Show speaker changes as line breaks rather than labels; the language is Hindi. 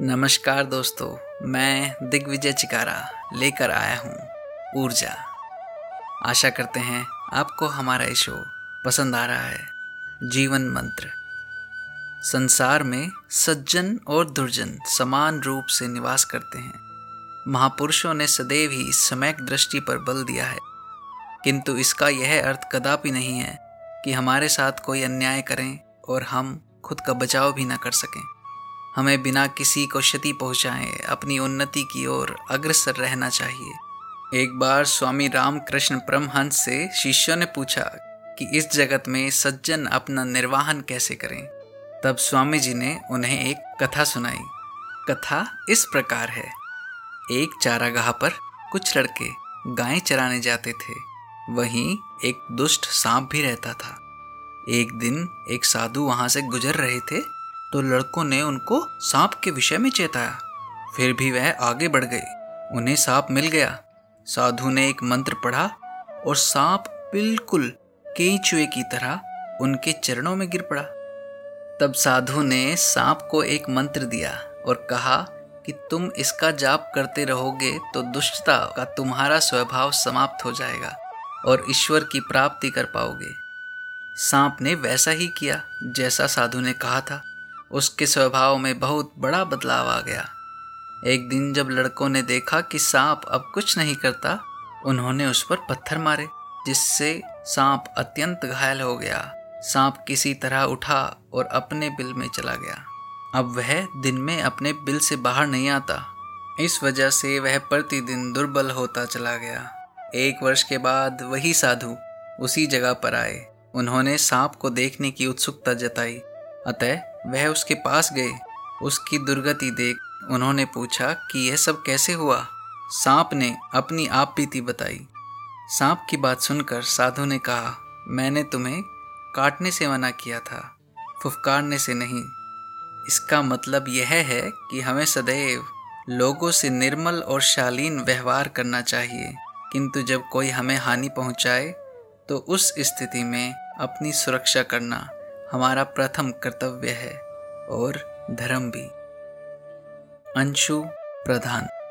नमस्कार दोस्तों, मैं दिग्विजय चिकारा लेकर आया हूँ ऊर्जा। आशा करते हैं आपको हमारा ये शो पसंद आ रहा है। जीवन मंत्र। संसार में सज्जन और दुर्जन समान रूप से निवास करते हैं। महापुरुषों ने सदैव ही समय दृष्टि पर बल दिया है। किंतु इसका यह अर्थ कदापि नहीं है कि हमारे साथ कोई अन्याय करें और हम खुद का बचाव भी ना कर सकें। हमें बिना किसी को क्षति पहुँचाए, अपनी उन्नति की ओर अग्रसर रहना चाहिए। एक बार स्वामी रामकृष्ण परमहंस से शिष्यों ने पूछा कि इस जगत में सज्जन अपना निर्वाहन कैसे करें? तब स्वामी जी ने उन्हें एक कथा सुनाई। कथा इस प्रकार है। एक चारागाह पर कुछ लड़के गायें चराने जाते थे। वहीं एक दुष्ट सांप भी रहता था। एक दिन एक साधु वहाँ से गुजर रहे थे तो लड़कों ने उनको सांप के विषय में चेताया। फिर भी वह आगे बढ़ गए उन्हें सांप मिल गया। साधु ने एक मंत्र पढ़ा और सांप बिल्कुल केचुए की तरह उनके चरणों में गिर पड़ा। तब साधु ने सांप को एक मंत्र दिया और कहा कि तुम इसका जाप करते रहोगे तो दुष्टता का तुम्हारा स्वभाव समाप्त हो जाएगा और ईश्वर की प्राप्ति कर पाओगे। सांप ने वैसा ही किया, जैसा साधु ने कहा था। उसके स्वभाव में बहुत बड़ा बदलाव आ गया। एक दिन जब लड़कों ने देखा कि सांप अब कुछ नहीं करता, उन्होंने उस पर पत्थर मारे, जिससे सांप अत्यंत घायल हो गया। सांप किसी तरह उठा और अपने बिल में चला गया। अब वह दिन में अपने बिल से बाहर नहीं आता। इस वजह से वह प्रतिदिन दुर्बल होता चला गया। एक वर्ष के बाद वही साधु उसी जगह पर आए। उन्होंने सांप को देखने की उत्सुकता जताई। अतः वह उसके पास गए। उसकी दुर्गति देख उन्होंने पूछा कि यह सब कैसे हुआ? सांप ने अपनी आप बीती बताई। सांप की बात सुनकर साधु ने कहा, मैंने तुम्हें काटने से मना किया था, फुफकारने से नहीं। इसका मतलब यह है कि हमें सदैव लोगों से निर्मल और शालीन व्यवहार करना चाहिए। किंतु जब कोई हमें हानि पहुँचाए तो उस स्थिति में अपनी सुरक्षा करना हमारा प्रथम कर्तव्य है और धर्म भी। अंशु प्रधान।